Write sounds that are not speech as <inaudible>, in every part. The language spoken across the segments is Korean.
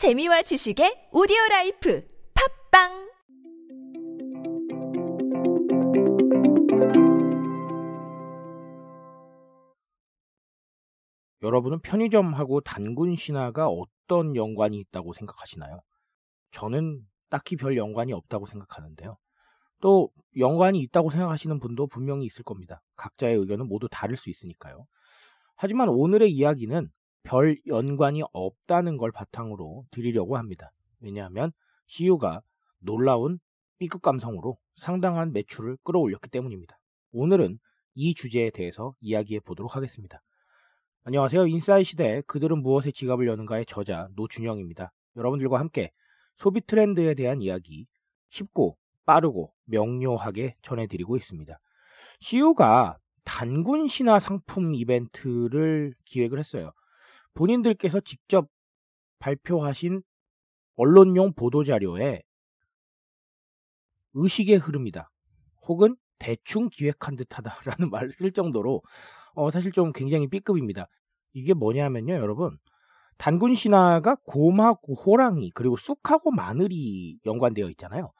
재미와 지식의 오디오 라이프 팟빵 여러분은 편의점하고 단군 신화가 어떤 연관이 있다고 생각하시나요? 저는 딱히 별 연관이 없다고 생각하는데요. 또 연관이 있다고 생각하시는 분도 분명히 있을 겁니다. 각자의 의견은 모두 다를 수 있으니까요. 하지만 오늘의 이야기는 별 연관이 없다는 걸 바탕으로 드리려고 합니다. 왜냐하면 CU가 놀라운 B급 감성으로 상당한 매출을 끌어올렸기 때문입니다. 오늘은 이 주제에 대해서 이야기해 보도록 하겠습니다. 안녕하세요. 인사이 시대 그들은 무엇에 지갑을 여는가의 저자 노준영입니다. 여러분들과 함께 소비 트렌드에 대한 이야기 쉽고 빠르고 명료하게 전해드리고 있습니다. CU가 단군 신화 상품 이벤트를 기획을 했어요. 본인들께서 직접 발표하신 언론용 보도자료에 의식의 흐름이다. 혹은 대충 기획한 듯하다라는 <laughs> 말을 쓸 정도로 어, 사실 좀 굉장히 B급입니다. 이게 뭐냐면요, 여러분. 단군 신화가 곰하고 호랑이 그리고 쑥하고 마늘이 연관되어 있잖아요.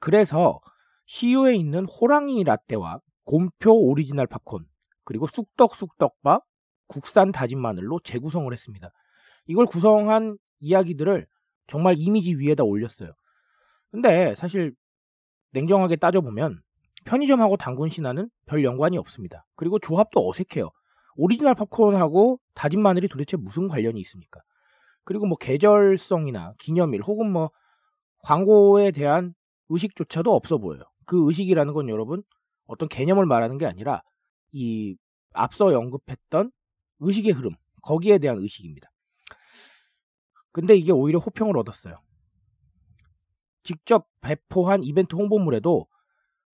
그래서 CU에 있는 호랑이 라떼와 곰표 오리지널 팝콘 그리고 쑥떡 쑥떡바 국산 다진 마늘로 재구성을 했습니다. 이걸 구성한 이야기들을 정말 이미지 위에다 올렸어요. 근데 사실 냉정하게 따져보면 편의점하고 단군 신화는 별 연관이 없습니다. 그리고 조합도 어색해요. 오리지널 팝콘하고 다진 마늘이 도대체 무슨 관련이 있습니까? 그리고 뭐 계절성이나 기념일 혹은 뭐 광고에 대한 의식조차도 없어 보여요. 그 의식이라는 건 여러분 어떤 개념을 말하는 게 아니라 이 앞서 언급했던 의식의 흐름, 거기에 대한 의식입니다. 근데 이게 오히려 호평을 얻었어요. 직접 배포한 이벤트 홍보물에도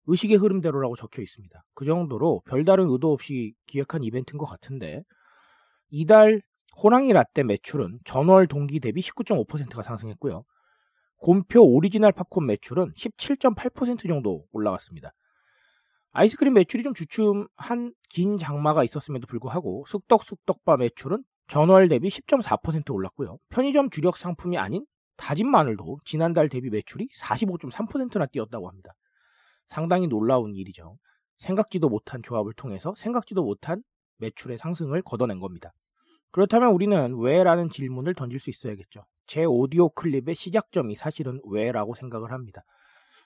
의식의 흐름대로라고 적혀 있습니다. 그 정도로 별다른 의도 없이 기획한 이벤트인 것 같은데 이달 호랑이 라떼 매출은 전월 동기 대비 19.5%가 상승했고요. 곰표 오리지널 팝콘 매출은 17.8% 정도 올라갔습니다. 아이스크림 매출이 좀 주춤한 긴 장마가 있었음에도 불구하고 쑥떡쑥떡바 매출은 전월 대비 10.4% 올랐고요. 편의점 주력 상품이 아닌 다진 마늘도 지난달 대비 매출이 45.3%나 뛰었다고 합니다. 상당히 놀라운 일이죠. 생각지도 못한 조합을 통해서 생각지도 못한 매출의 상승을 걷어낸 겁니다. 그렇다면 우리는 왜 라는 질문을 던질 수 있어야겠죠. 제 오디오 클립의 시작점이 사실은 왜라고 생각을 합니다.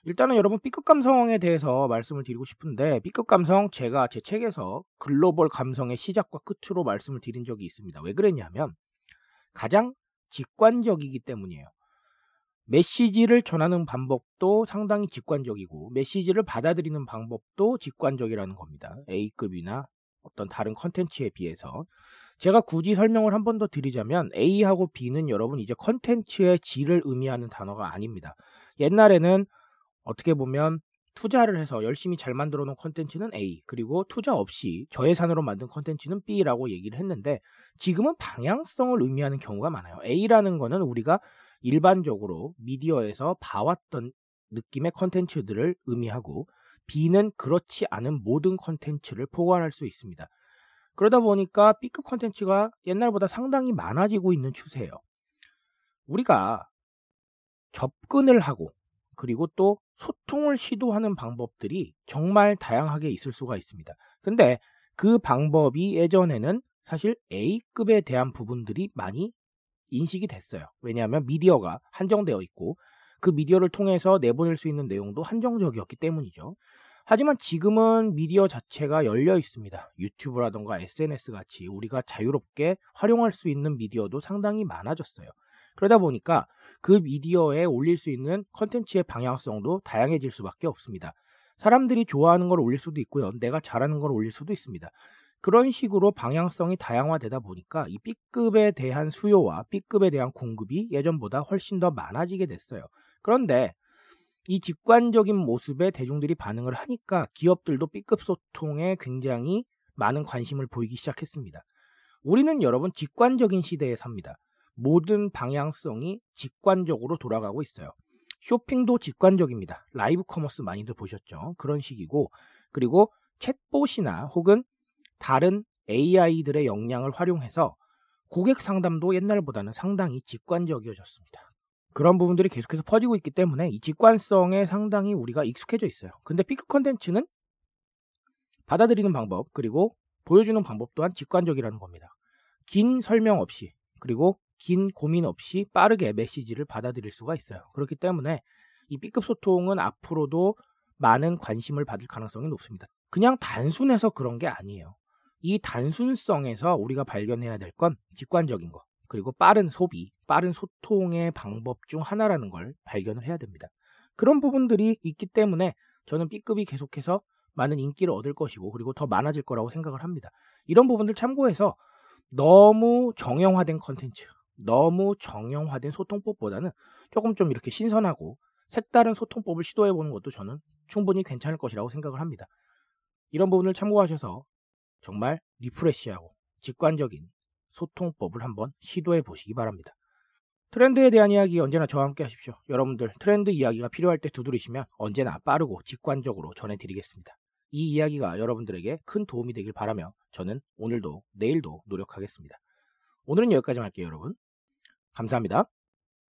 일단은 여러분 B급 감성에 대해서 말씀을 드리고 싶은데 B급 감성 제가 제 책에서 글로벌 감성의 시작과 끝으로 말씀을 드린 적이 있습니다. 왜 그랬냐면 가장 직관적이기 때문이에요. 메시지를 전하는 방법도 상당히 직관적이고 메시지를 받아들이는 방법도 직관적이라는 겁니다. A급이나 어떤 다른 컨텐츠에 비해서 제가 굳이 설명을 한 번 더 드리자면 A하고 B는 여러분 이제 컨텐츠의 질을 의미하는 단어가 아닙니다. 옛날에는 어떻게 보면 투자를 해서 열심히 잘 만들어 놓은 컨텐츠는 A, 그리고 투자 없이 저예산으로 만든 컨텐츠는 B라고 얘기를 했는데 지금은 방향성을 의미하는 경우가 많아요. A라는 거는 우리가 일반적으로 미디어에서 봐왔던 느낌의 컨텐츠들을 의미하고 B는 그렇지 않은 모든 컨텐츠를 포괄할 수 있습니다. 그러다 보니까 B급 컨텐츠가 옛날보다 상당히 많아지고 있는 추세예요. 우리가 접근을 하고 그리고 또 소통을 시도하는 방법들이 정말 다양하게 있을 수가 있습니다. 근데 그 방법이 예전에는 사실 A급에 대한 부분들이 많이 인식이 됐어요. 왜냐하면 미디어가 한정되어 있고 그 미디어를 통해서 내보낼 수 있는 내용도 한정적이었기 때문이죠. 하지만 지금은 미디어 자체가 열려 있습니다. 유튜브라던가 SNS 같이 우리가 자유롭게 활용할 수 있는 미디어도 상당히 많아졌어요. 그러다 보니까 그 미디어에 올릴 수 있는 컨텐츠의 방향성도 다양해질 수밖에 없습니다. 사람들이 좋아하는 걸 올릴 수도 있고요. 내가 잘하는 걸 올릴 수도 있습니다. 그런 식으로 방향성이 다양화되다 보니까 이 B급에 대한 수요와 B급에 대한 공급이 예전보다 훨씬 더 많아지게 됐어요. 그런데 이 직관적인 모습에 대중들이 반응을 하니까 기업들도 B급 소통에 굉장히 많은 관심을 보이기 시작했습니다. 우리는 여러분 직관적인 시대에 삽니다. 모든 방향성이 직관적으로 돌아가고 있어요. 쇼핑도 직관적입니다. 라이브 커머스 많이들 보셨죠? 그런 식이고, 그리고 챗봇이나 혹은 다른 AI들의 역량을 활용해서 고객 상담도 옛날보다는 상당히 직관적이어졌습니다. 그런 부분들이 계속해서 퍼지고 있기 때문에 이 직관성에 상당히 우리가 익숙해져 있어요. 근데 B급 컨텐츠는 받아들이는 방법 그리고 보여주는 방법 또한 직관적이라는 겁니다. 긴 설명 없이 그리고 긴 고민 없이 빠르게 메시지를 받아들일 수가 있어요. 그렇기 때문에 이 B급 소통은 앞으로도 많은 관심을 받을 가능성이 높습니다. 그냥 단순해서 그런 게 아니에요. 이 단순성에서 우리가 발견해야 될 건 직관적인 거, 그리고 빠른 소비, 빠른 소통의 방법 중 하나라는 걸 발견을 해야 됩니다. 그런 부분들이 있기 때문에 저는 B급이 계속해서 많은 인기를 얻을 것이고 그리고 더 많아질 거라고 생각을 합니다. 이런 부분들 참고해서 너무 정형화된 컨텐츠, 너무 정형화된 소통법보다는 조금 좀 이렇게 신선하고 색다른 소통법을 시도해 보는 것도 저는 충분히 괜찮을 것이라고 생각을 합니다. 이런 부분을 참고하셔서 정말 리프레시하고 직관적인 소통법을 한번 시도해 보시기 바랍니다. 트렌드에 대한 이야기 언제나 저와 함께 하십시오. 여러분들 트렌드 이야기가 필요할 때 두드리시면 언제나 빠르고 직관적으로 전해드리겠습니다. 이 이야기가 여러분들에게 큰 도움이 되길 바라며 저는 오늘도 내일도 노력하겠습니다. 오늘은 여기까지 할게요, 여러분. 감사합니다.